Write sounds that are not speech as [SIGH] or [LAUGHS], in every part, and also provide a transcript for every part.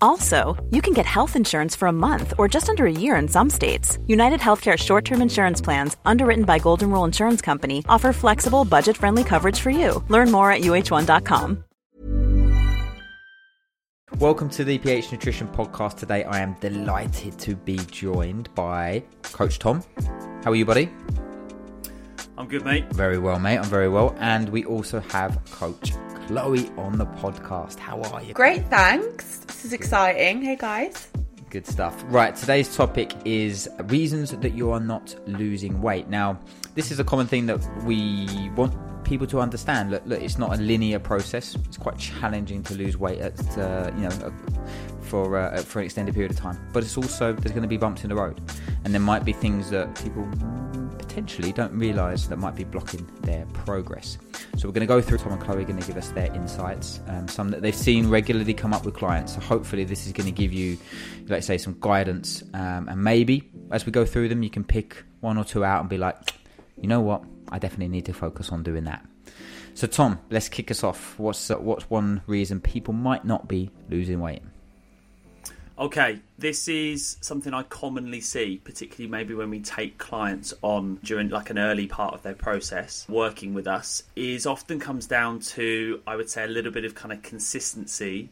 Also, you can get health insurance for a month or just under a year in some states. United Healthcare short term insurance plans, underwritten by Golden Rule Insurance Company, offer flexible, budget friendly coverage for you. Learn more at uh1.com. Welcome to the PH Nutrition Podcast. Today, I am delighted to be joined by Coach Tom. How are you, buddy? I'm good, mate. Very well, mate. I'm very well. And we also have Coach Chloe on the podcast. How are you? Great, thanks. This is exciting. Hey, guys. Good stuff. Right, today's topic is reasons that you are not losing weight. Now, this is a common thing that we want people to understand. Look, look it's not a linear process. It's quite challenging to lose weight at uh, you know for uh, for an extended period of time. But it's also there's going to be bumps in the road, and there might be things that people potentially don't realise that might be blocking their progress. So we're going to go through. Tom and Chloe are going to give us their insights, um, some that they've seen regularly come up with clients. So hopefully this is going to give you, let's say, some guidance, um, and maybe as we go through them, you can pick one or two out and be like, you know what, I definitely need to focus on doing that. So Tom, let's kick us off. What's uh, what's one reason people might not be losing weight? Okay, this is something I commonly see, particularly maybe when we take clients on during like an early part of their process working with us, is often comes down to, I would say, a little bit of kind of consistency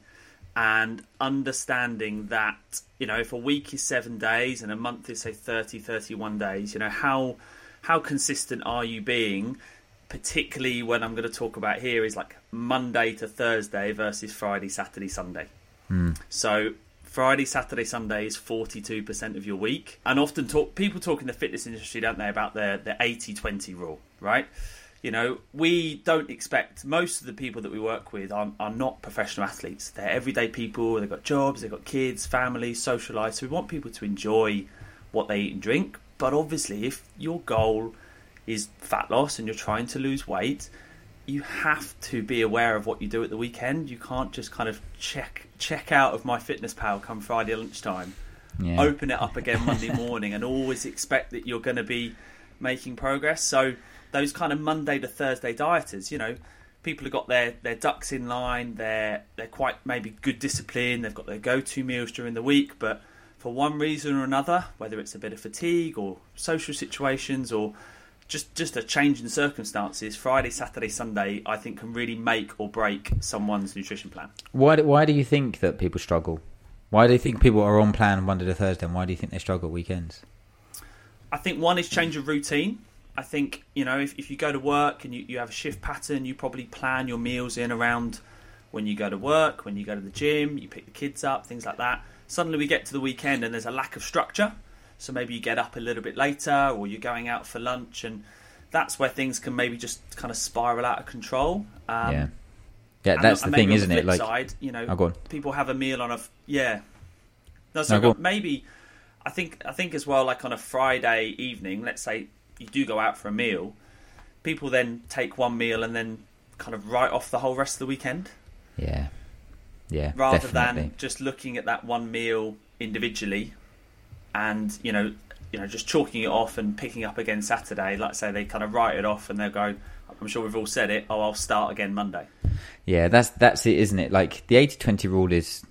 and understanding that, you know, if a week is seven days and a month is say 30, 31 days, you know, how how consistent are you being? Particularly when I'm going to talk about here is like Monday to Thursday versus Friday, Saturday, Sunday. Hmm. So Friday, Saturday, Sunday is 42% of your week. And often talk, people talk in the fitness industry, don't they, about the, the 80 20 rule, right? You know, we don't expect most of the people that we work with are, are not professional athletes. They're everyday people, they've got jobs, they've got kids, families, social life. So we want people to enjoy what they eat and drink. But obviously, if your goal is fat loss and you're trying to lose weight, you have to be aware of what you do at the weekend. You can't just kind of check check out of MyFitnessPal come Friday lunchtime, Yeah. open it up again Monday morning, and always expect that you're going to be making progress. So those kind of Monday to Thursday dieters, you know, people have got their, their ducks in line. They're they're quite maybe good discipline. They've got their go to meals during the week, but for one reason or another, whether it's a bit of fatigue or social situations or just just a change in circumstances, Friday, Saturday, Sunday, I think can really make or break someone's nutrition plan. Why do, why do you think that people struggle? Why do you think people are on plan Monday to Thursday, and why do you think they struggle weekends? I think one is change of routine. I think, you know, if, if you go to work and you, you have a shift pattern, you probably plan your meals in around when you go to work, when you go to the gym, you pick the kids up, things like that. Suddenly we get to the weekend and there's a lack of structure. So maybe you get up a little bit later or you're going out for lunch and that's where things can maybe just kind of spiral out of control. Um, yeah, yeah, that's and the maybe thing, isn't flip it? Like, side, you know, Oh, people have a meal on a f- yeah. No, so No, maybe I think I think as well, like on a Friday evening, let's say you do go out for a meal, people then take one meal and then kind of write off the whole rest of the weekend, yeah, yeah, rather definitely. than just looking at that one meal individually, and you know, you know, just chalking it off and picking up again Saturday. Like say they kind of write it off and they'll go. I'm sure we've all said it. Oh, I'll start again Monday. Yeah, that's that's it, isn't it? Like the 80-20 rule is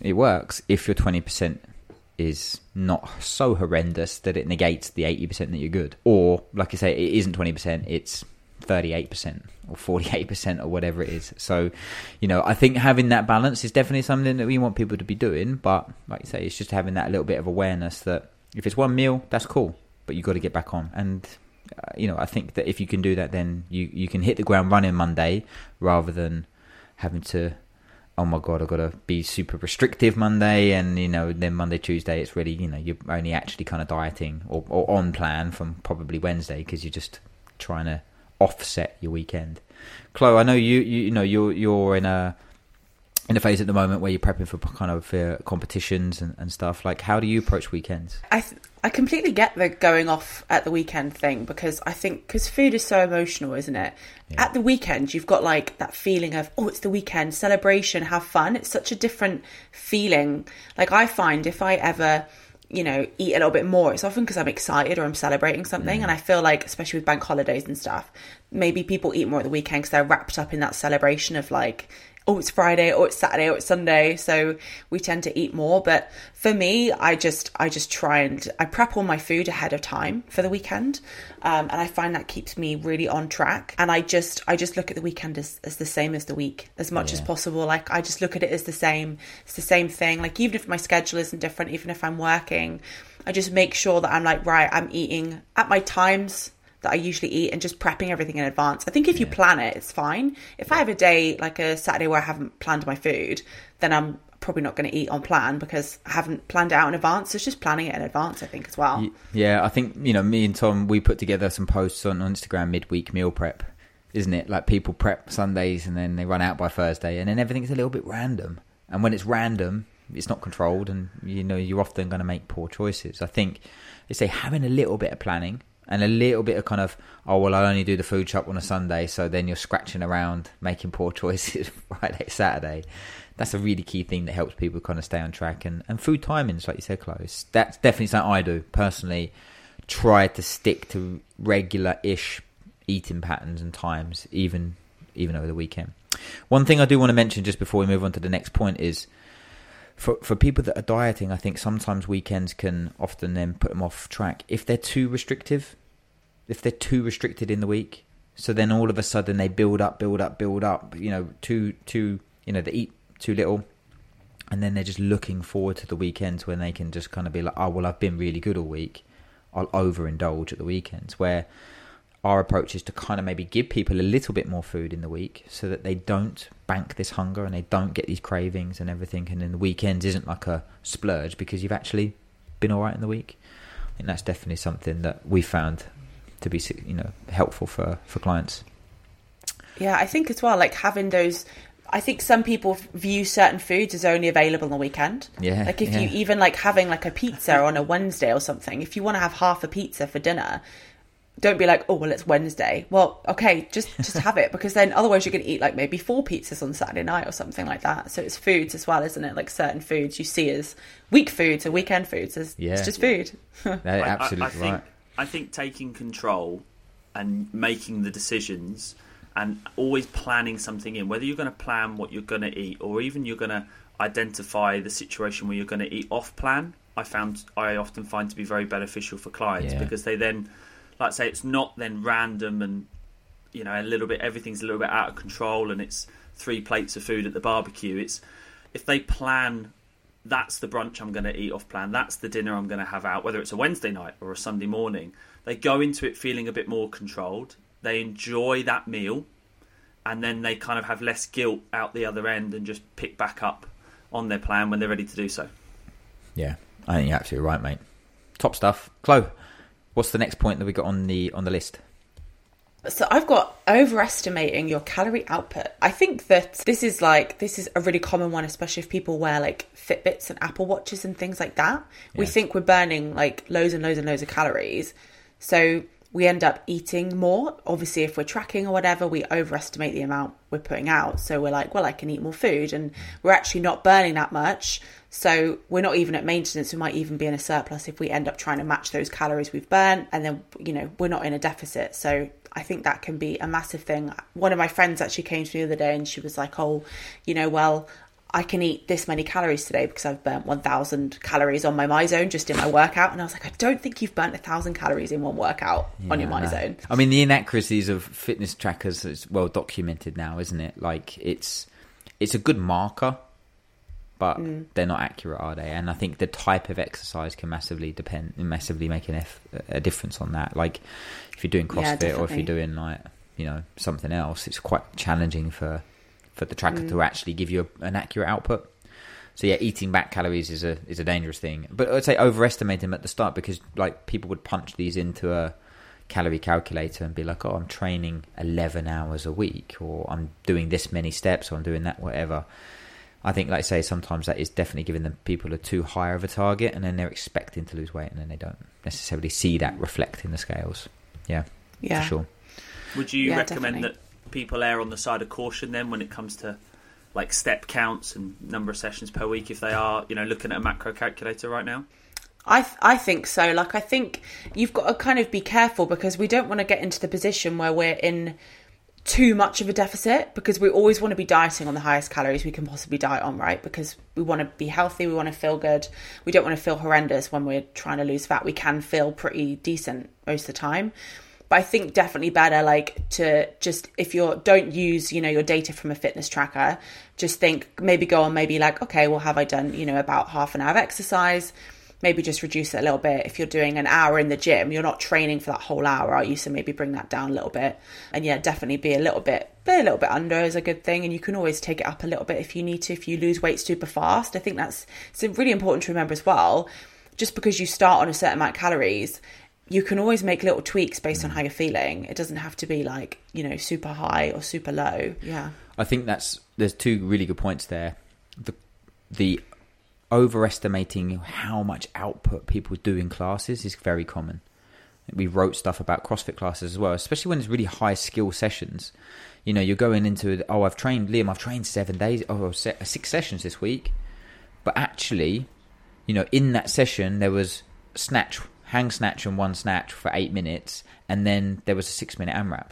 it works if your twenty percent is not so horrendous that it negates the eighty percent that you're good, or like I say, it isn't twenty percent, it's 38% or 48% or whatever it is. So, you know, I think having that balance is definitely something that we want people to be doing. But like you say, it's just having that little bit of awareness that if it's one meal, that's cool, but you've got to get back on. And, uh, you know, I think that if you can do that, then you, you can hit the ground running Monday rather than having to oh my god, I've got to be super restrictive Monday, and you know, then Monday, Tuesday, it's really you know you're only actually kind of dieting or, or on plan from probably Wednesday because you're just trying to offset your weekend. Chloe, I know you you, you know you're you're in a in a phase at the moment where you're prepping for kind of uh, competitions and, and stuff. Like, how do you approach weekends? I th- I completely get the going off at the weekend thing because I think because food is so emotional, isn't it? Yeah. At the weekend, you've got like that feeling of oh, it's the weekend, celebration, have fun. It's such a different feeling. Like I find if I ever you know, eat a little bit more, it's often because I'm excited or I'm celebrating something. Mm. And I feel like, especially with bank holidays and stuff, maybe people eat more at the weekend because they're wrapped up in that celebration of like, oh, it's Friday, or it's Saturday, or it's Sunday. So we tend to eat more. But for me, I just I just try and I prep all my food ahead of time for the weekend, um, and I find that keeps me really on track. And I just I just look at the weekend as, as the same as the week as much yeah. as possible. Like I just look at it as the same. It's the same thing. Like even if my schedule isn't different, even if I'm working. I just make sure that I'm like, right, I'm eating at my times that I usually eat and just prepping everything in advance. I think if you plan it, it's fine. If I have a day like a Saturday where I haven't planned my food, then I'm probably not going to eat on plan because I haven't planned it out in advance. So it's just planning it in advance, I think, as well. Yeah, I think, you know, me and Tom, we put together some posts on Instagram midweek meal prep, isn't it? Like people prep Sundays and then they run out by Thursday and then everything's a little bit random. And when it's random, it's not controlled and, you know, you're often going to make poor choices. I think they say having a little bit of planning and a little bit of kind of oh well I only do the food shop on a Sunday, so then you're scratching around making poor choices [LAUGHS] Friday Saturday. That's a really key thing that helps people kind of stay on track and and food timings, like you said, close. That's definitely something I do personally. Try to stick to regular-ish eating patterns and times, even even over the weekend. One thing I do want to mention just before we move on to the next point is for for people that are dieting, I think sometimes weekends can often then put them off track if they're too restrictive. If they're too restricted in the week, so then all of a sudden they build up, build up, build up. You know, too too you know they eat too little, and then they're just looking forward to the weekends when they can just kind of be like, oh well, I've been really good all week. I'll overindulge at the weekends where our approach is to kind of maybe give people a little bit more food in the week so that they don't bank this hunger and they don't get these cravings and everything. And then the weekends isn't like a splurge because you've actually been all right in the week. I think that's definitely something that we found to be you know helpful for for clients. Yeah, I think as well, like having those I think some people view certain foods as only available on the weekend. Yeah. Like if yeah. you even like having like a pizza on a Wednesday or something, if you want to have half a pizza for dinner, don't be like, oh well, it's Wednesday. Well, okay, just just have it because then otherwise you're going to eat like maybe four pizzas on Saturday night or something like that. So it's foods as well, isn't it? Like certain foods you see as week foods or weekend foods. As, yeah. It's just food. absolutely I, I, I think, right. I think taking control and making the decisions and always planning something in, whether you're going to plan what you're going to eat or even you're going to identify the situation where you're going to eat off plan. I found I often find to be very beneficial for clients yeah. because they then like say, it's not then random and you know a little bit everything's a little bit out of control and it's three plates of food at the barbecue. It's if they plan that's the brunch I'm going to eat off plan. That's the dinner I'm going to have out, whether it's a Wednesday night or a Sunday morning. They go into it feeling a bit more controlled. They enjoy that meal, and then they kind of have less guilt out the other end and just pick back up on their plan when they're ready to do so. Yeah, I think you're absolutely right, mate. Top stuff. Chloe, What's the next point that we got on the on the list? So I've got overestimating your calorie output. I think that this is like this is a really common one, especially if people wear like Fitbits and Apple Watches and things like that. Yeah. We think we're burning like loads and loads and loads of calories. So we end up eating more. Obviously, if we're tracking or whatever, we overestimate the amount we're putting out. So we're like, well, I can eat more food, and we're actually not burning that much. So we're not even at maintenance. We might even be in a surplus if we end up trying to match those calories we've burnt, and then you know we're not in a deficit. So I think that can be a massive thing. One of my friends actually came to me the other day, and she was like, "Oh, you know, well." I can eat this many calories today because I've burnt 1,000 calories on my MyZone just in my workout. And I was like, I don't think you've burnt 1,000 calories in one workout on your Yeah. MyZone. I mean, the inaccuracies of fitness trackers is well documented now, isn't it? Like it's it's a good marker, but Mm. they're not accurate, are they? And I think the type of exercise can massively depend, massively make an F, a difference on that. Like if you're doing Yeah, CrossFit or if you're doing like you know something else, it's quite challenging for for the tracker Mm. to actually give you a, an accurate output. So yeah, eating back calories is a is a dangerous thing. But I'd say overestimate them at the start because like people would punch these into a calorie calculator and be like, "Oh, I'm training 11 hours a week or I'm doing this many steps or I'm doing that whatever." I think like I say sometimes that is definitely giving the people a too high of a target and then they're expecting to lose weight and then they don't necessarily see that reflect in the scales. Yeah. Yeah. For sure. Would you Yeah, recommend definitely. that people err on the side of caution then when it comes to like step counts and number of sessions per week if they are, you know, looking at a macro calculator right now? I th- I think so. Like I think you've got to kind of be careful because we don't want to get into the position where we're in too much of a deficit because we always want to be dieting on the highest calories we can possibly diet on, right? Because we want to be healthy, we want to feel good. We don't want to feel horrendous when we're trying to lose fat. We can feel pretty decent most of the time. But I think definitely better like to just if you're don't use, you know, your data from a fitness tracker, just think maybe go on maybe like, okay, well have I done, you know, about half an hour of exercise? Maybe just reduce it a little bit. If you're doing an hour in the gym, you're not training for that whole hour, are you? So maybe bring that down a little bit. And yeah, definitely be a little bit, be a little bit under is a good thing. And you can always take it up a little bit if you need to, if you lose weight super fast. I think that's it's really important to remember as well. Just because you start on a certain amount of calories, you can always make little tweaks based on mm. how you're feeling. It doesn't have to be like, you know, super high or super low. Yeah. I think that's there's two really good points there. The the overestimating how much output people do in classes is very common. We wrote stuff about CrossFit classes as well, especially when it's really high skill sessions. You know, you're going into oh, I've trained Liam, I've trained seven days, oh, six sessions this week, but actually, you know, in that session there was snatch, hang snatch, and one snatch for eight minutes, and then there was a six minute AMRAP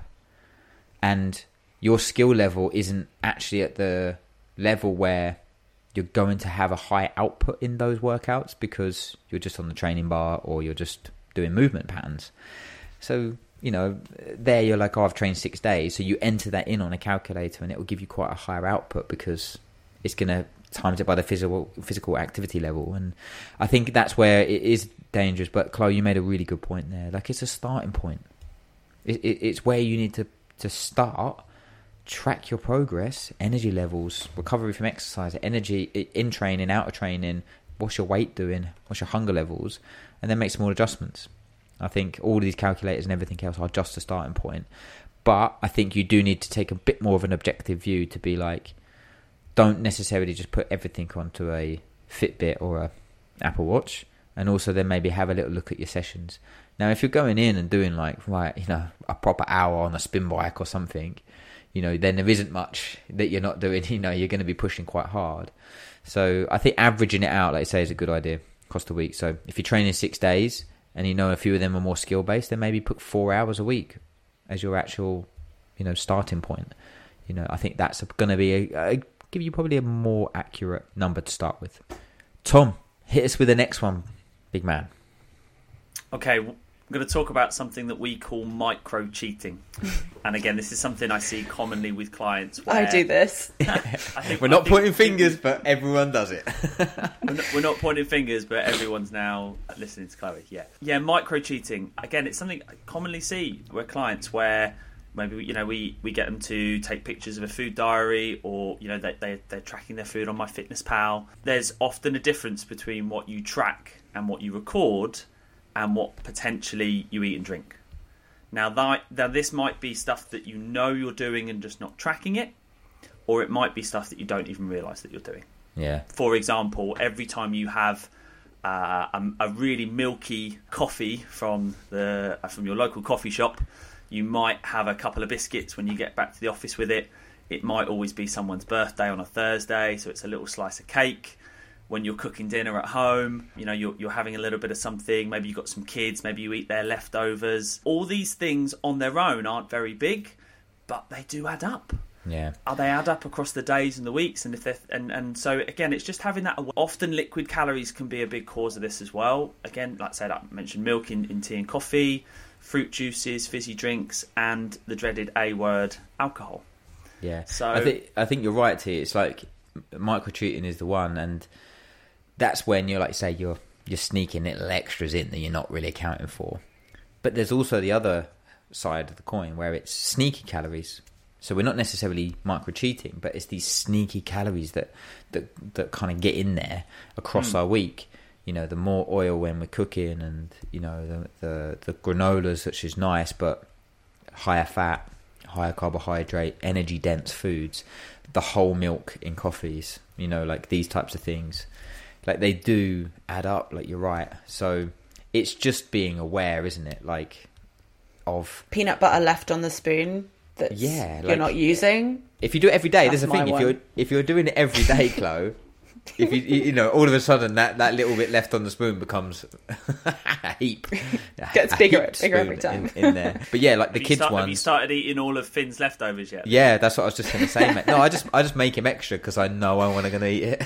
and your skill level isn't actually at the level where you're going to have a high output in those workouts because you're just on the training bar or you're just doing movement patterns. So, you know, there you're like, oh, I've trained six days. So you enter that in on a calculator and it will give you quite a higher output because it's going to times it by the physical physical activity level. And I think that's where it is dangerous. But Chloe, you made a really good point there. Like it's a starting point. It, it, it's where you need to to start, track your progress, energy levels, recovery from exercise, energy in training, out of training. What's your weight doing? What's your hunger levels? And then make small adjustments. I think all of these calculators and everything else are just a starting point. But I think you do need to take a bit more of an objective view to be like, don't necessarily just put everything onto a Fitbit or a Apple Watch, and also then maybe have a little look at your sessions. Now, if you're going in and doing like right, you know, a proper hour on a spin bike or something, you know, then there isn't much that you're not doing. [LAUGHS] You know, you're going to be pushing quite hard. So I think averaging it out, like I say, is a good idea across the week. So if you're training six days and you know a few of them are more skill based, then maybe put four hours a week as your actual, you know, starting point. You know, I think that's going to be a, a give you probably a more accurate number to start with. Tom, hit us with the next one, big man. Okay, I'm going to talk about something that we call micro cheating. [LAUGHS] and again, this is something I see commonly with clients. Where I do this. [LAUGHS] I think- [LAUGHS] We're I not think- pointing fingers, but everyone does it. We're not, we're not pointing fingers, but everyone's now listening to Chloe. Yeah, yeah. Micro cheating again. It's something I commonly see where clients where maybe you know we, we get them to take pictures of a food diary, or you know they, they they're tracking their food on MyFitnessPal. There's often a difference between what you track and what you record, and what potentially you eat and drink. Now that now this might be stuff that you know you're doing and just not tracking it, or it might be stuff that you don't even realise that you're doing yeah, for example, every time you have uh, a, a really milky coffee from the uh, from your local coffee shop, you might have a couple of biscuits when you get back to the office with it. It might always be someone's birthday on a Thursday, so it's a little slice of cake. When you're cooking dinner at home, you know you're, you're having a little bit of something. Maybe you've got some kids. Maybe you eat their leftovers. All these things on their own aren't very big, but they do add up. Yeah. Are they add up across the days and the weeks? And if they and and so again, it's just having that. Often liquid calories can be a big cause of this as well. Again, like I said, I mentioned milk in, in tea and coffee, fruit juices, fizzy drinks, and the dreaded A word, alcohol. Yeah. So- I think I think you're right here. It's like micro cheating is the one, and that's when you're like say you're you're sneaking little extras in that you're not really accounting for. But there's also the other side of the coin where it's sneaky calories. So we're not necessarily micro cheating, but it's these sneaky calories that that that kind of get in there across hmm. our week. You know, the more oil when we're cooking, and you know the the, the granolas, which is nice, but higher fat, higher carbohydrate, energy dense foods, the whole milk in coffees, you know, like these types of things. Like they do add up, like you're right. So it's just being aware, isn't it? Like of Peanut butter left on the spoon that Yeah, you're not using. if you do it every day, there's a thing. my If you're if you're doing it every day, [LAUGHS] Chloe, if you you you know all of a sudden that, that little bit left on the spoon becomes [LAUGHS] a heap, Gets A bigger- heaped bigger every time. in, in there. But yeah, like the Have kids start- ones. Have you started eating all of Finn's leftovers yet? Yeah, that's what I was just going to say, mate. No, I just I just make him extra because I know I want to going to eat it.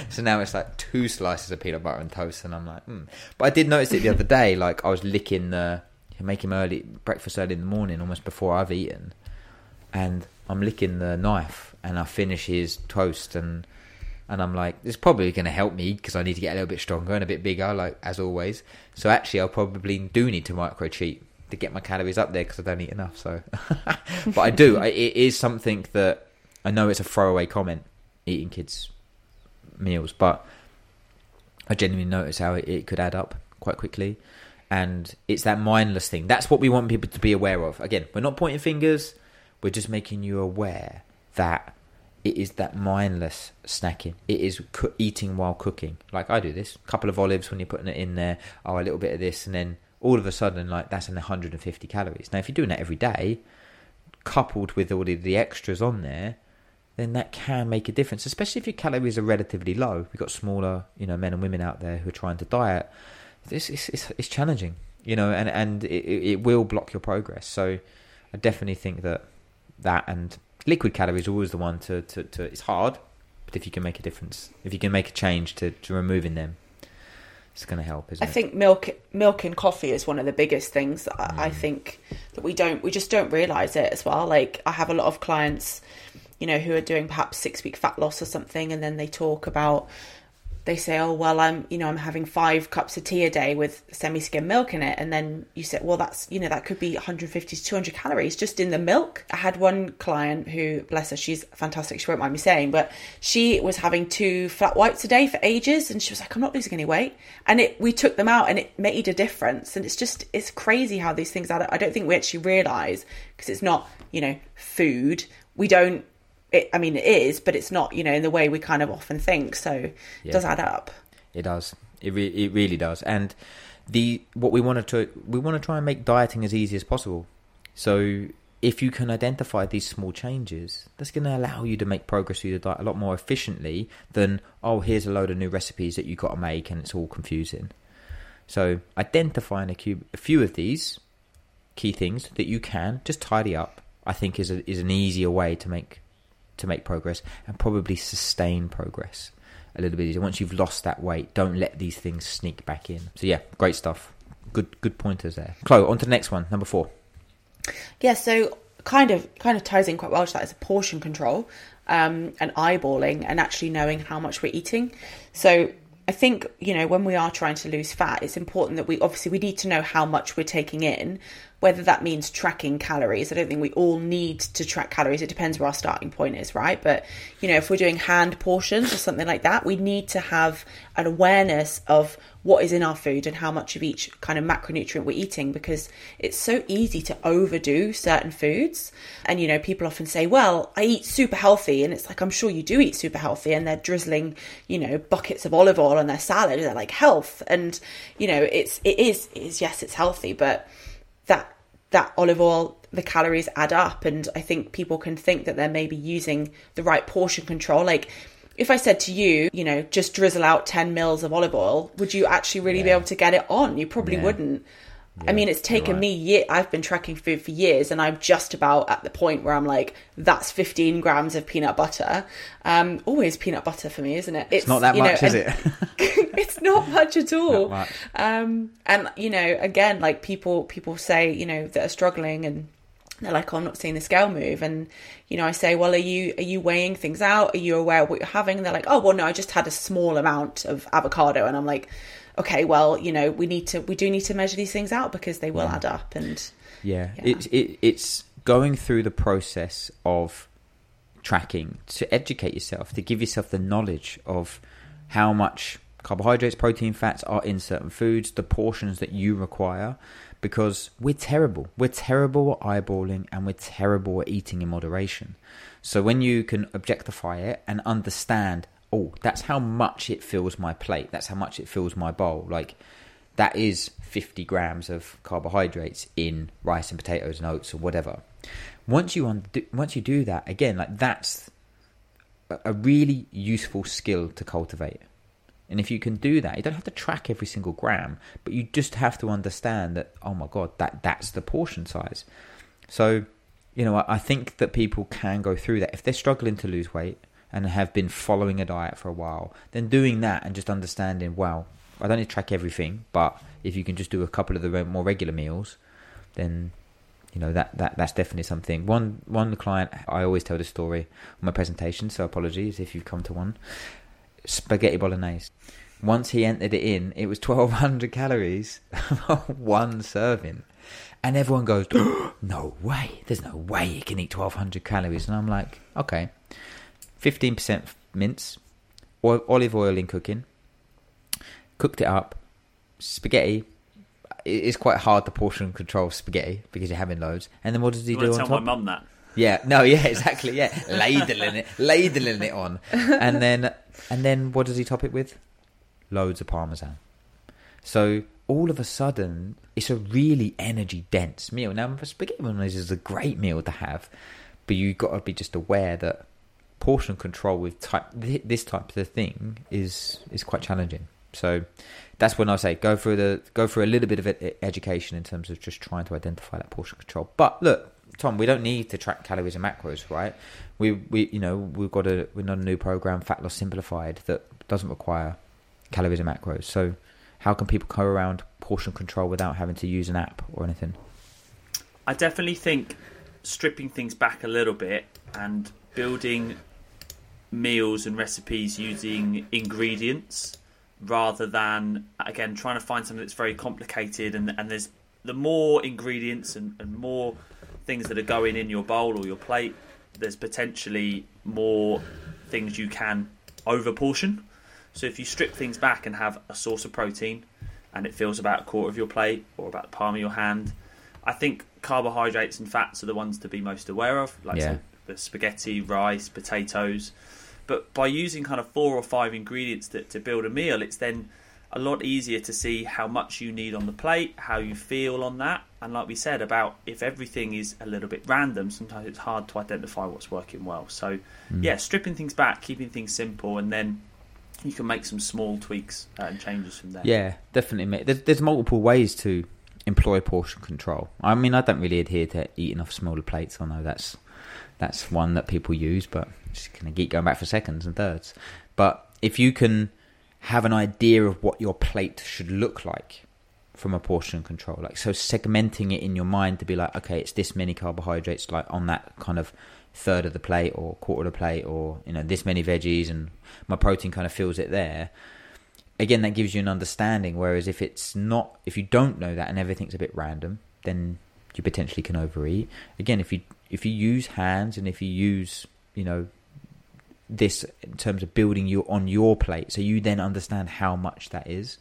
[LAUGHS] so now it's like two slices of peanut butter and toast, and I'm like, mm. but I did notice it the other day. Like I was licking the make him early breakfast early in the morning, almost before I've eaten, and I'm licking the knife, and I finish his toast, and and I'm like, it's probably going to help me because I need to get a little bit stronger and a bit bigger, like as always. So actually, I'll probably do need to micro cheat to get my calories up there because I don't eat enough. So, [LAUGHS] but I do. I, it is something that I know it's a throwaway comment eating kids' meals, but I genuinely notice how it, it could add up quite quickly. And it's that mindless thing. That's what we want people to be aware of. Again, we're not pointing fingers. We're just making you aware that it is that mindless snacking. It is coo- eating while cooking. Like I do this. A couple of olives when you're putting it in there. Oh, a little bit of this, and then all of a sudden, like that's an 150 calories. Now, if you're doing that every day, coupled with all of the extras on there, then that can make a difference. Especially if your calories are relatively low. We've got smaller, you know, men and women out there who are trying to diet. This is it's, it's challenging, you know, and and it, it will block your progress. So I definitely think that that and liquid calories are always the one to, to, to it's hard, but if you can make a difference, if you can make a change to, to removing them, it's going to help, isn't I it? think milk, milk and coffee is one of the biggest things that Mm. I think that we don't, we just don't realize it as well. Like I have a lot of clients, you know, who are doing perhaps six week fat loss or something, and then they talk about, they say, oh well, I'm, you know, I'm having five cups of tea a day with semi skim milk in it, and then you say, well, that's, you know, that could be 150 to 200 calories just in the milk. I had one client who, bless her, she's fantastic. She won't mind me saying, but she was having two flat whites a day for ages, and she was like, I'm not losing any weight, and it, we took them out, and it made a difference, and it's just, it's crazy how these things up. I don't think we actually realize because it's not, you know, food. We don't. It, I mean, it is, but it's not, you know, in the way we kind of often think. So it Yeah. does add up. It does. It re- it really does. And the what we want to we want to try and make dieting as easy as possible. So if you can identify these small changes, that's going to allow you to make progress through the diet a lot more efficiently than oh here's a load of new recipes that you've got to make and it's all confusing. So identifying a, few, a few of these key things that you can just tidy up, I think is a, is an easier way to make to make progress and probably sustain progress a little bit easier. Once you've lost that weight, don't let these things sneak back in. So yeah, great stuff. Good good pointers there. Chloe, on to the next one, number four. Yeah, so kind of kind of ties in quite well to that is portion control um, and eyeballing and actually knowing how much we're eating. So I think you know when we are trying to lose fat, it's important that we obviously we need to know how much we're taking in. Whether that means tracking calories, I don't think we all need to track calories. It depends where our starting point is, right? But you know, if we're doing hand portions or something like that, we need to have an awareness of what is in our food and how much of each kind of macronutrient we're eating because it's so easy to overdo certain foods. And you know, people often say, "Well, I eat super healthy," and it's like, I'm sure you do eat super healthy, and they're drizzling, you know, buckets of olive oil on their salad. They're like health, and you know, it's it is it is yes, it's healthy, but that that olive oil the calories add up. And i think people can think that they're maybe using the right portion control. Like if i said to you you know just drizzle out 10 mils of olive oil would you actually really be able to get it on? You probably Yeah. wouldn't I mean, it's taken right. me year. I've been tracking food for years, and I'm just about at the point where I'm like, that's 15 grams of peanut butter. Um, always peanut butter for me, isn't it? It's, not that you know, much, is it? [LAUGHS] it's not much at all. Much. Um, and you know, again, like people, people say, you know, that are struggling and they're like, oh, I'm not seeing the scale move. And, you know, I say, well, are you, are you weighing things out? Are you aware of what you're having? And they're like, oh, well, no, I just had a small amount of avocado. And I'm like, okay, well, you know, we need to, we do need to measure these things out because they will add up. And Yeah, Yeah. It's it, it's going through the process of tracking to educate yourself, to give yourself the knowledge of how much carbohydrates, protein, fats are in certain foods, the portions that you require, because we're terrible. We're terrible at eyeballing and we're terrible at eating in moderation. So when you can objectify it and understand, oh, that's how much it fills my plate, that's how much it fills my bowl, like that is 50 grams of carbohydrates in rice and potatoes and oats or whatever. Once you undo, once you do that again, like that's a- really useful skill to cultivate. And if you can do that, you don't have to track every single gram, but you just have to understand that oh my god, that that's the portion size. So, you know, I, I think that people can go through that if they're struggling to lose weight and have been following a diet for a while. Then doing that and just understanding, wow, I don't need to track everything, but if you can just do a couple of the more regular meals, then you know that, that that's definitely something. One one client I always tell the story on my presentation, so apologies if you've come to one. Spaghetti bolognese. Once he entered it in, it was twelve hundred calories, [LAUGHS] one serving, and everyone goes, [GASPS] "No way! There's no way you can eat twelve hundred calories." And I'm like, "Okay, fifteen percent mince, oil, olive oil in cooking, cooked it up, spaghetti." It's quite hard to portion control spaghetti because you're having loads. And then what does he do on tell top? my mum that. Yeah, no, [LAUGHS] yeah, exactly, yeah, ladling it, ladling it on, and then and then what does he top it with? Loads of parmesan. So all of a sudden, it's a really energy dense meal. Now, spaghetti bolognese is a great meal to have, but you've got to be just aware that portion control with type thi- this type of thing is is quite challenging. So that's when I say go through the go through a little bit of education in terms of just trying to identify that portion control. But look, Tom, we don't need to track calories and macros, right? We we you know we've got a we're not a new program, Fat Loss Simplified, that doesn't require calories and macros. So how can people go around portion control without having to use an app or anything? I definitely think stripping things back a little bit and building meals and recipes using ingredients rather than again trying to find something that's very complicated and, and there's the more ingredients and, and more things that are going in your bowl or your plate there's potentially more things you can over portion so if you strip things back and have a source of protein and it fills about a quarter of your plate or about the palm of your hand I think carbohydrates and fats are the ones to be most aware of, like Yeah. so the spaghetti, rice, potatoes. But by using kind of four or five ingredients to, to build a meal, it's then a lot easier to see how much you need on the plate, how you feel on that. And like we said about if everything is a little bit random, sometimes it's hard to identify what's working well. So, yeah, stripping things back, keeping things simple, and then you can make some small tweaks uh, and changes from there. Yeah, definitely. There's, there's multiple ways to employ portion control. I mean, I don't really adhere to eating off smaller plates. I know that's that's one that people use, but just going to keep going back for seconds and thirds. But if you can have an idea of what your plate should look like from a portion control, like so segmenting it in your mind to be like, okay, it's this many carbohydrates, like on that kind of third of the plate or quarter of the plate, or you know, this many veggies, and my protein kind of fills it there again that gives you an understanding whereas if it's not if you don't know that and everything's a bit random then you potentially can overeat again if you if you use hands and if you use you know this in terms of building you on your plate so you then understand how much that is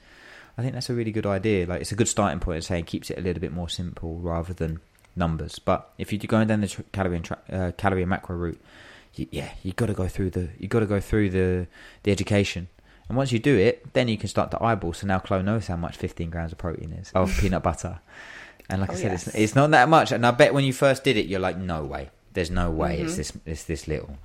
i think that's a really good idea like it's a good starting point saying keeps it a little bit more simple rather than numbers but if you're going down the tr- calorie and tra- uh, calorie and macro route you, yeah you got to go through the you got to go through the the education and once you do it, then you can start to eyeball. So now Chloe knows how much 15 grams of protein is of peanut butter. [LAUGHS] And like Oh, I said, yes. it's, it's not that much. And I bet when you first did it, you're like, no way. There's no way it's this it's this little.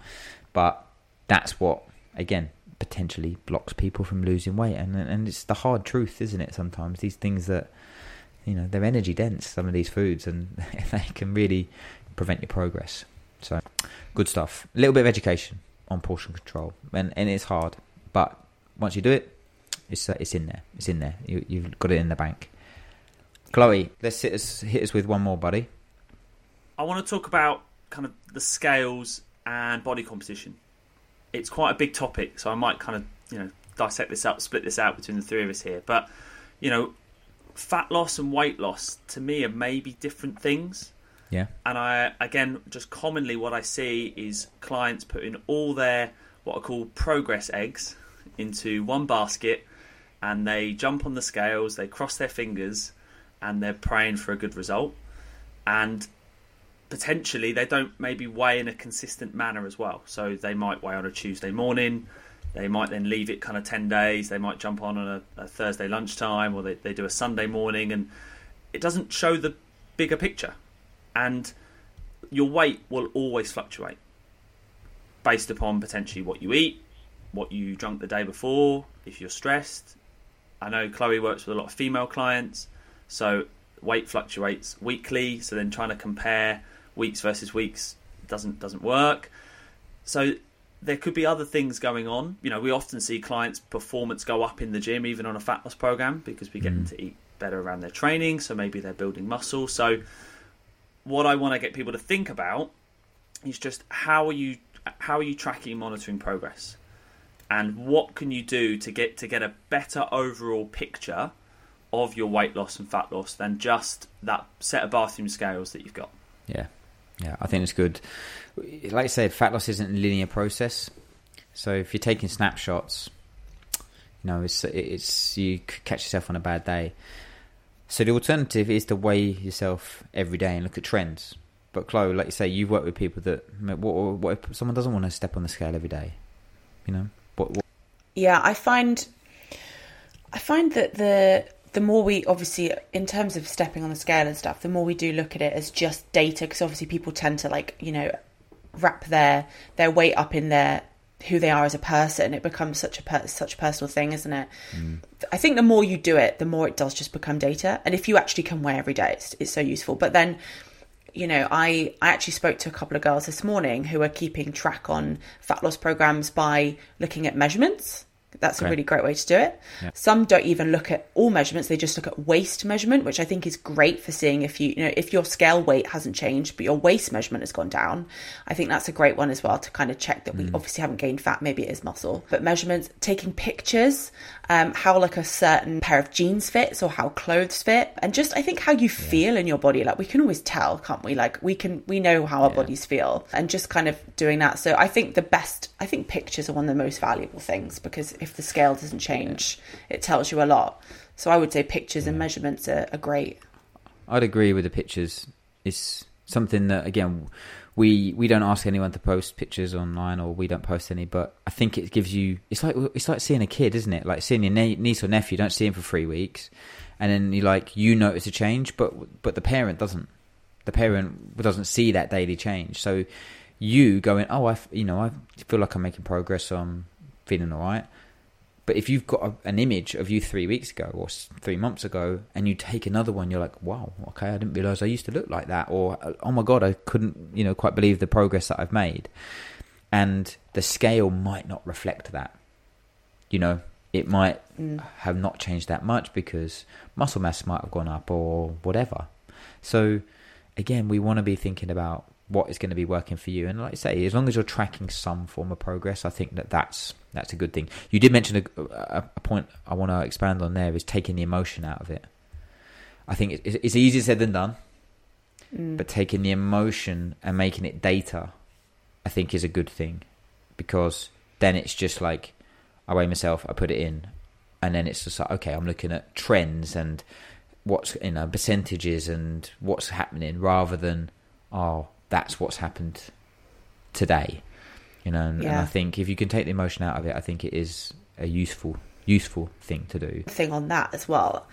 But that's what, again, potentially blocks people from losing weight. And and it's the hard truth, isn't it? Sometimes these things that you know they're energy dense. Some of these foods, and [LAUGHS] they can really prevent your progress. So, good stuff. A little bit of education on portion control, and and it's hard, but once you do it, it's uh, it's in there. It's in there. You, you've got it in the bank. Chloe, let's hit us hit us with one more, buddy. I want to talk about kind of the scales and body composition. It's quite a big topic, so I might kind of you know dissect this up, split this out between the three of us here. But you know, fat loss and weight loss to me are maybe different things. Yeah. And I again just commonly what I see is clients putting all their what I call progress eggs into one basket and they jump on the scales, they cross their fingers and they're praying for a good result. And potentially they don't maybe weigh in a consistent manner as well. So they might weigh on a Tuesday morning, they might then leave it kind of 10 days, they might jump on on a, a Thursday lunchtime or they, they do a Sunday morning and it doesn't show the bigger picture. And your weight will always fluctuate based upon potentially what you eat, what you drunk the day before, if you're stressed. I know Chloe works with a lot of female clients, so weight fluctuates weekly. So then trying to compare weeks versus weeks doesn't doesn't work. So there could be other things going on. You know, we often see clients' performance go up in the gym, even on a fat loss program, because we get them to eat better around their training. So maybe they're building muscle. So what I want to get people to think about is just how are you how are you tracking monitoring progress, and what can you do to get to get a better overall picture of your weight loss and fat loss than just that set of bathroom scales that you've got. Yeah, yeah, I think it's good. Like I said, fat loss isn't a linear process. So if you're taking snapshots, you know, it's it's you could catch yourself on a bad day. So the alternative is to weigh yourself every day and look at trends. But Chloe, like you say, you've worked with people that what, what if someone doesn't want to step on the scale every day? You know, what, what Yeah, I find I find that the the more we obviously in terms of stepping on the scale and stuff, the more we do look at it as just data because obviously people tend to like, you know, wrap their their weight up in their who they are as a person. It becomes such a per- such a personal thing, isn't it? Mm. I think the more you do it, the more it does just become data. And if you actually can weigh every day, it's, it's so useful. But then you know, I, I actually spoke to a couple of girls this morning who are keeping track on fat loss programs by looking at measurements. That's a really great way to do it. Some don't even look at all measurements; they just look at waist measurement, which I think is great for seeing if you, you know, if your scale weight hasn't changed but your waist measurement has gone down. I think that's a great one as well to kind of check that we mm. obviously haven't gained fat. Maybe it is muscle, but measurements, taking pictures, um, how like a certain pair of jeans fits or how clothes fit, and just I think how you feel in your body. Like we can always tell, can't we? Like we can we know how our bodies feel, and just kind of doing that. So I think the best, I think pictures are one of the most valuable things because if the scale doesn't change, it tells you a lot. So I would say pictures and measurements are, are great. I'd agree with the pictures. It's something that again we we don't ask anyone to post pictures online or we don't post any, but I think it gives you. It's like it's like seeing a kid, isn't it? Like seeing your niece or nephew. You don't see him for three weeks, and then you like you notice a change, but but the parent doesn't. The parent doesn't see that daily change. So you going, oh, I you know I feel like I'm making progress. So I'm feeling all right. But if you've got a, an image of you three weeks ago or three months ago, and you take another one, you're like, "Wow, okay, I didn't realize I used to look like that," or uh, "Oh my god, I couldn't, you know, quite believe the progress that I've made." And the scale might not reflect that. You know, it might mm. have not changed that much because muscle mass might have gone up or whatever. So, again, we want to be thinking about what is going to be working for you. And like I say, as long as you're tracking some form of progress, I think that that's that's a good thing. You did mention a, a, a point I want to expand on there is taking the emotion out of it. I think it's, it's easier said than done, mm. but taking the emotion and making it data, I think is a good thing because then it's just like I weigh myself, I put it in, and then it's just like okay, I'm looking at trends and what's you know percentages and what's happening rather than oh that's what's happened today you know and, and i think if you can take the emotion out of it i think it is a useful useful thing to do thing on that as well.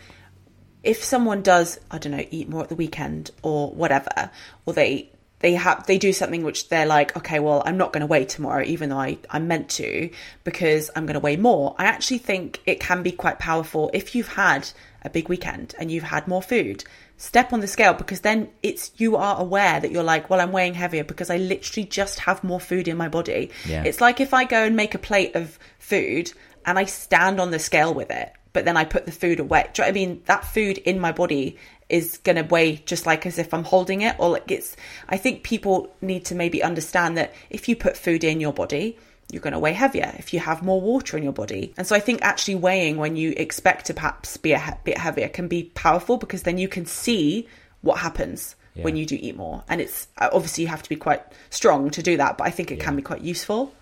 If someone does, I don't know, eat more at the weekend or whatever, or they they have they do something which they're like, okay, well, I'm not going to weigh tomorrow, even though I I'm meant to, because I'm going to weigh more. I actually think it can be quite powerful if you've had a big weekend and you've had more food, step on the scale because then it's you are aware that you're like, well, I'm weighing heavier because I literally just have more food in my body. Yeah. It's like if I go and make a plate of food and I stand on the scale with it, but then I put the food away. Do you know what I mean? That food in my body is going to weigh just like as if I'm holding it or like it's I think people need to maybe understand that if you put food in your body, you're going to weigh heavier if you have more water in your body. And so I think actually weighing when you expect to perhaps be a bit heavier can be powerful because then you can see what happens Yeah. when you do eat more. And it's uh, obviously you have to be quite strong to do that, but I think it can be quite useful.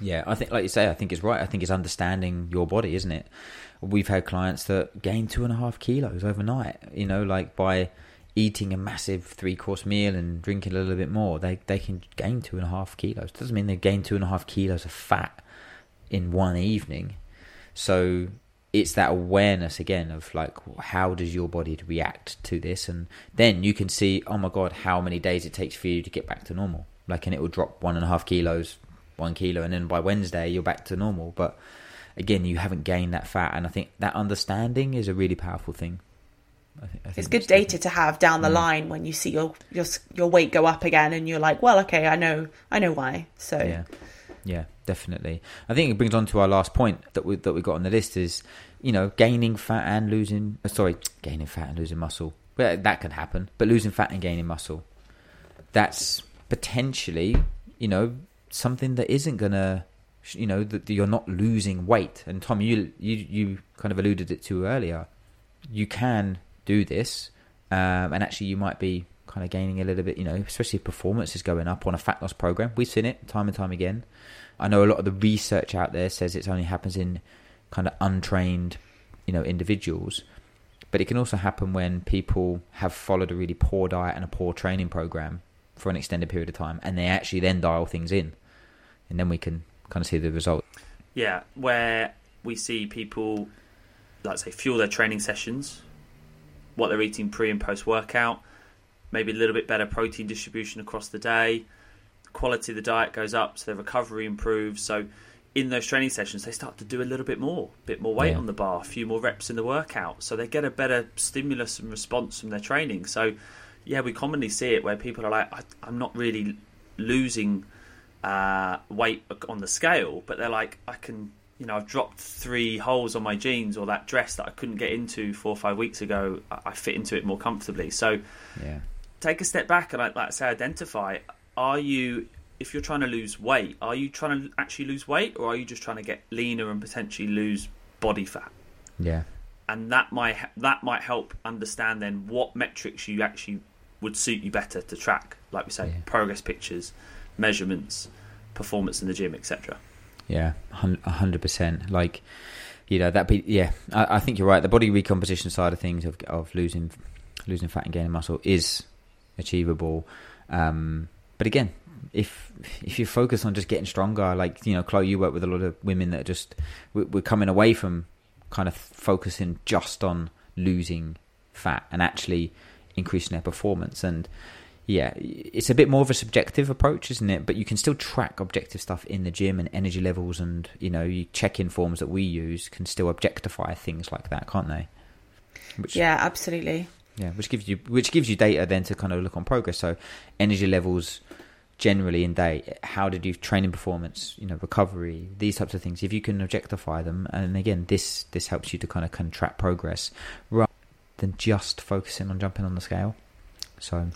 Yeah, I think, like you say, I think it's right. I think it's understanding your body, isn't it? We've had clients that gain two and a half kilos overnight. You know, like by eating a massive three course meal and drinking a little bit more, they they can gain two and a half kilos. Doesn't mean they gain two and a half kilos of fat in one evening. So it's that awareness again of like how does your body react to this, and then you can see, oh my god, how many days it takes for you to get back to normal. Like, and it will drop one and a half kilos, one kilo, and then by Wednesday you're back to normal. But again, you haven't gained that fat, and I think that understanding is a really powerful thing. I think, I think It's good data to have down the Mm. line when you see your your your weight go up again and you're like, well, okay, I know I know why. So Yeah, yeah, definitely. I think it brings on to our last point that we that we got on the list is, you know, gaining fat and losing. uh, Sorry, gaining fat and losing muscle. Well, that can happen, but losing fat and gaining muscle, that's potentially, you know, something that isn't gonna, you know, that you're not losing weight. And Tom, you you you kind of alluded it to earlier. You can do this, um, and actually, you might be kind of gaining a little bit. You know, especially if performance is going up on a fat loss program. We've seen it time and time again. I know a lot of the research out there says it only happens in kind of untrained, you know, individuals. But it can also happen when people have followed a really poor diet and a poor training program for an extended period of time, and they actually then dial things in, and then we can kind of see the result. Yeah, where we see people, let's say, fuel their training sessions, what they're eating pre and post workout, maybe a little bit better protein distribution across the day, quality of the diet goes up, so their recovery improves. So in those training sessions, they start to do a little bit more, a bit more weight Yeah. on the bar, a few more reps in the workout, so they get a better stimulus and response from their training. So yeah, we commonly see it where people are like, I, I'm not really losing uh, weight on the scale, but they're like, I can, you know, I've dropped three holes on my jeans or that dress that I couldn't get into four or five weeks ago. I, fit into it more comfortably. So Yeah, take a step back and, like, like I say, identify: Are you, if you're trying to lose weight, are you trying to actually lose weight, or are you just trying to get leaner and potentially lose body fat? yeah, and that might that might help understand then what metrics you actually would suit you better to track, like we say, Yeah. progress pictures, measurements, performance in the gym, etc. yeah, hundred percent. Like, you know, that be yeah. I, I think you're right. The body recomposition side of things of of losing losing fat and gaining muscle is achievable. Um, but again, if if you focus on just getting stronger, like you know, Chloe, you work with a lot of women that are just we- we're coming away from kind of focusing just on losing fat and actually increasing their performance. And yeah, it's a bit more of a subjective approach, isn't it? But you can still track objective stuff in the gym and energy levels, and you know, you check-in forms that we use can still objectify things like that, can't they? Which, yeah, absolutely. yeah, which gives you which gives you data then to kind of look on progress. So energy levels generally in day, how did you training performance, you know, recovery, these types of things. If you can objectify them, and again, this this helps you to kind of can track progress rather than just focusing on jumping on the scale. So.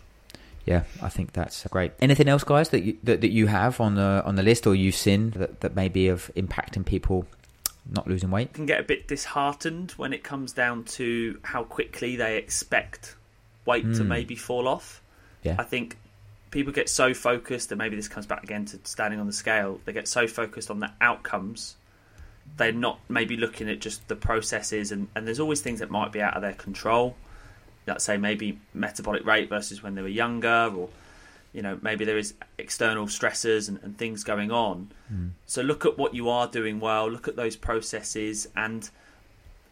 Yeah, I think that's great. Anything else, guys, that you that, that you have on the on the list or you've seen that, that may be of impacting people not losing weight? Can get a bit disheartened when it comes down to how quickly they expect weight to Mm. maybe fall off. Yeah, I think people get so focused, and maybe this comes back again to standing on the scale. They get so focused on the outcomes, they're not maybe looking at just the processes, and, and there's always things that might be out of their control. Let's say maybe metabolic rate versus when they were younger, or you know maybe there is external stressors and, and things going on. Hmm. So look at what you are doing well. Look at those processes and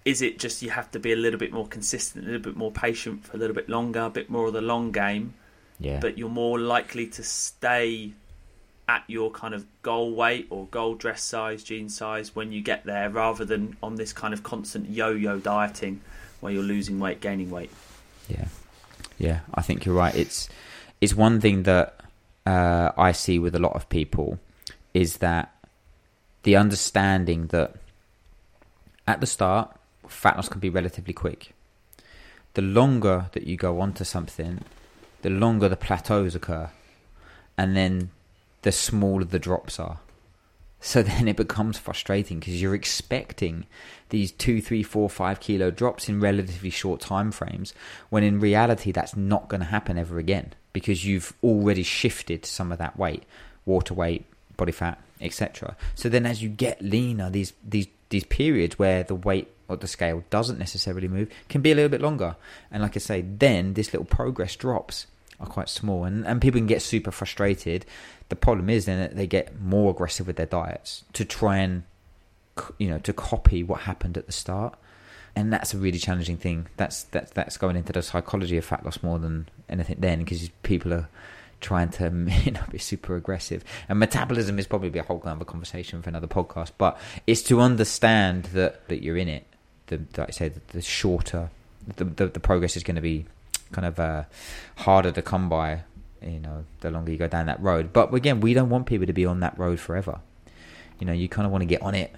is it just you have to be a little bit more consistent, a little bit more patient for a little bit longer, a bit more of the long game, yeah, but you're more likely to stay at your kind of goal weight or goal dress size, jean size when you get there, rather than on this kind of constant yo-yo dieting where you're losing weight, gaining weight. Yeah, yeah, I think you're right. It's it's one thing that uh, I see with a lot of people is that the understanding that at the start fat loss can be relatively quick. The longer that you go on to something, the longer the plateaus occur, and then the smaller the drops are. So [LAUGHS] then it becomes frustrating because you're expecting these two, three, four, five kilo drops in relatively short time frames, when in reality that's not going to happen ever again because you've already shifted some of that weight, water weight, body fat, etc. So then as you get leaner, these these these periods where the weight or the scale doesn't necessarily move can be a little bit longer. And like I say, then this little progress drops are quite small and, and people can get super frustrated. The problem is then that they get more aggressive with their diets to try and you know to copy what happened at the start. And that's a really challenging thing. That's that's that's going into the psychology of fat loss more than anything then because people are trying to [LAUGHS] you know, be super aggressive. And metabolism is probably a whole kind other conversation for another podcast. But it's to understand that that you're in it. The like I said, the shorter the the, the progress is going to be kind of uh, harder to come by. You know, the longer you go down that road. But again, we don't want people to be on that road forever. You know, you kind of want to get on it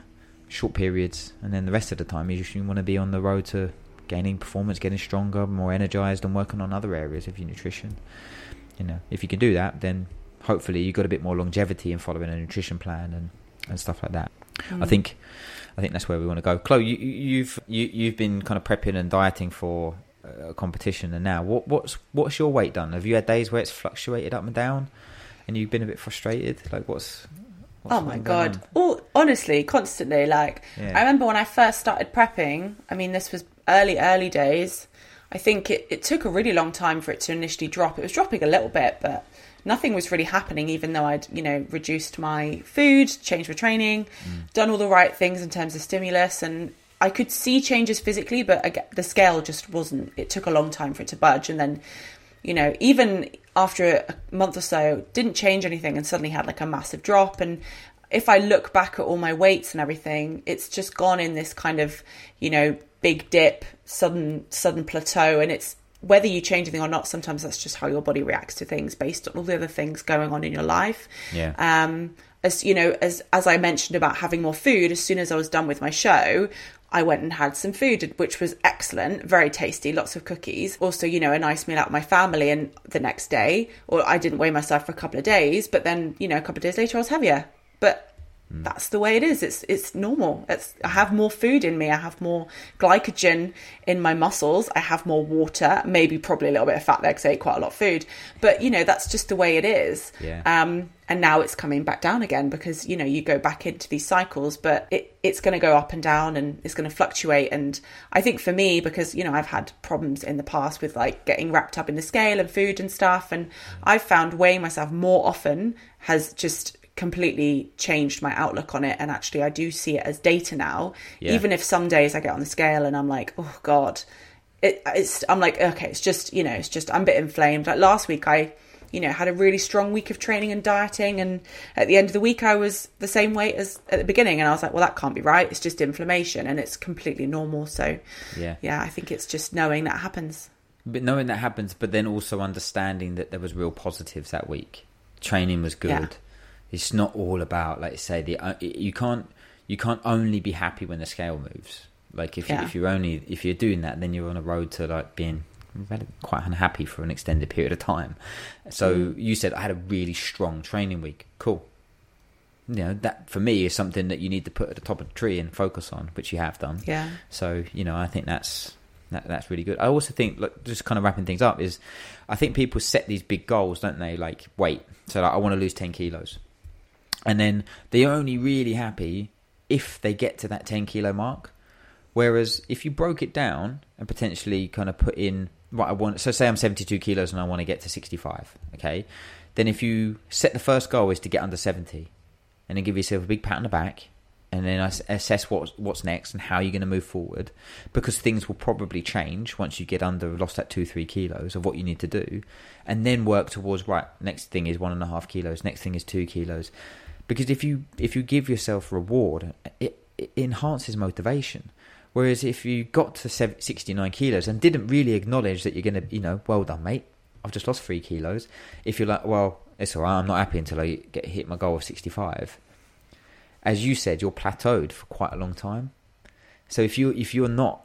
short periods, and then the rest of the time you just want to be on the road to gaining performance, getting stronger, more energized, and working on other areas of your nutrition you know, if you can do that, then hopefully you've got a bit more longevity in following a nutrition plan and, and stuff like that. Mm. I think I think that's where we want to go. Chloe, you, you've you, you've been kind of prepping and dieting for a competition, and now what what's what's your weight done? Have you had days where it's fluctuated up and down, and you've been a bit frustrated? Like what's What's oh my god! Oh, honestly, constantly. Like yeah. I remember when I first started prepping. I mean, this was early, early days. I think it, it took a really long time for it to initially drop. It was dropping a little bit, but nothing was really happening, even though I'd, you know, reduced my food, changed my training, mm. done all the right things in terms of stimulus. And I could see changes physically, but again, the scale just wasn't, it took a long time for it to budge. And then, you know, even after a month or so, didn't change anything and suddenly had like a massive drop. And if I look back at all my weights and everything, it's just gone in this kind of, you know, big dip, sudden sudden plateau, and it's whether you change anything or not. Sometimes that's just how your body reacts to things based on all the other things going on in your life. Yeah. Um, as you know, as as I mentioned about having more food, as soon as I was done with my show, I went and had some food, which was excellent, very tasty, lots of cookies. Also, you know, a nice meal out with my family. And the next day, or I didn't weigh myself for a couple of days, but then, you know, a couple of days later, I was heavier. But that's the way it is. It's it's normal. It's I have more food in me. I have more glycogen in my muscles. I have more water. Maybe probably a little bit of fat there because I ate quite a lot of food. But you know that's just the way it is. Yeah. Um. And now it's coming back down again because you know you go back into these cycles, but it it's going to go up and down and it's going to fluctuate. And I think for me because you know I've had problems in the past with like getting wrapped up in the scale and food and stuff, and I've found weighing myself more often has just completely changed my outlook on it. And actually I do see it as data now. Yeah. even if some days I get on the scale and I'm like oh god. It, it's I'm like okay it's just you know it's just I'm a bit inflamed. Like last week I you know had a really strong week of training and dieting. And at the end of the week I was the same weight as at the beginning. And I was like well that can't be right. It's just inflammation and it's completely normal. So yeah. yeah I think it's just knowing that happens. But knowing that happens but then also understanding that there was real positives that week. Training was good. yeah it's not all about like say the uh, you can't you can't only be happy when the scale moves. Like if yeah. you, if you're only if you're doing that, then you're on a road to like being quite unhappy for an extended period of time. So mm. you said I had a really strong training week. Cool. You know that for me is something that you need to put at the top of the tree and focus on, which you have done. Yeah. So you know I think that's that, that's really good. I also think, like, just kind of wrapping things up, is I think people set these big goals, don't they? Like weight. So like, I want to lose ten kilos and then they're only really happy if they get to that 10 kilo mark. Whereas if you broke it down and potentially kind of put in, right, I want, so say I'm 72 kilos and I want to get to 65, okay? Then if you set the first goal is to get under 70 and then give yourself a big pat on the back and then assess what's, what's next and how you're going to move forward because things will probably change once you get under, lost that two, three kilos of what you need to do and then work towards, right, next thing is one and a half kilos, next thing is two kilos because if you if you give yourself reward, it, it enhances motivation. Whereas if you got to 69 kilos and didn't really acknowledge that you're going to, you know, well done, mate, I've just lost three kilos. If you're like, well, it's all right, I'm not happy until I get hit my goal of 65. As you said, you're plateaued for quite a long time. So if you if you're not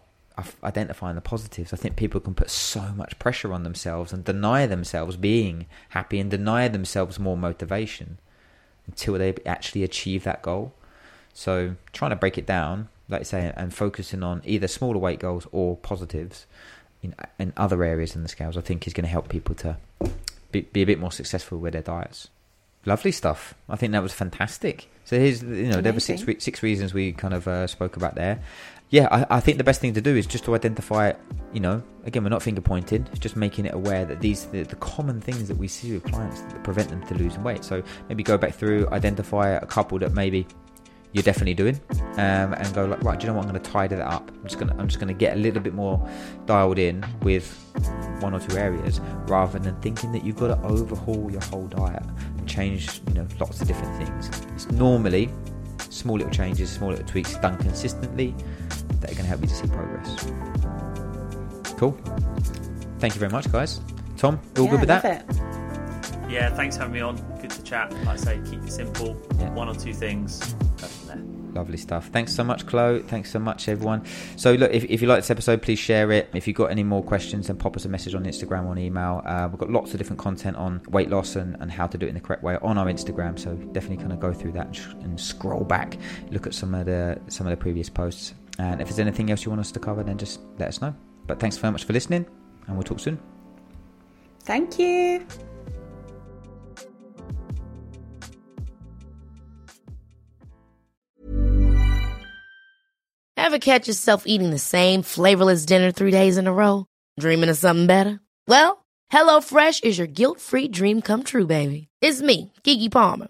identifying the positives, I think people can put so much pressure on themselves and deny themselves being happy and deny themselves more motivation until they actually achieve that goal. So trying to break it down, like I say, and focusing on either smaller weight goals or positives in, in other areas in the scales, I think is going to help people to be, be a bit more successful with their diets. Lovely stuff. I think that was fantastic. So here's, you know, Amazing. there were six six reasons we kind of uh, spoke about there. Yeah, I, I, think the best thing to do is just to identify, you know, again, we're not finger pointing, it's just making it aware that these the, the common things that we see with clients that prevent them to losing weight. So maybe go back through, identify a couple that maybe you're definitely doing, um, and go like, right, do you know what? I'm going to tidy that up. I'm just going to I'm just going to get a little bit more dialed in with one or two areas, rather than thinking that you've got to overhaul your whole diet and change, you know, lots of different things. It's normally small little changes, small little tweaks done consistently that are going to help you to see progress. Cool. Thank you very much, guys. Tom, all yeah, good with that? It. Yeah, thanks for having me on. Good to chat. Like I say, keep it simple. Yeah. One or two things Lovely stuff. Thanks so much, Chloe. Thanks so much, everyone. So, look, if, if you like this episode, please share it. If you've got any more questions, then pop us a message on Instagram or on email. Uh, we've got lots of different content on weight loss and, and how to do it in the correct way on our Instagram. So, definitely kind of go through that and, sh- and scroll back, look at some of the some of the previous posts. And if there's anything else you want us to cover, then just let us know. But thanks very much for listening, and we'll talk soon. Thank you. Ever catch yourself eating the same flavorless dinner three days in a row? Dreaming of something better? Well, HelloFresh is your guilt free dream come true, baby. It's me, Keke Palmer.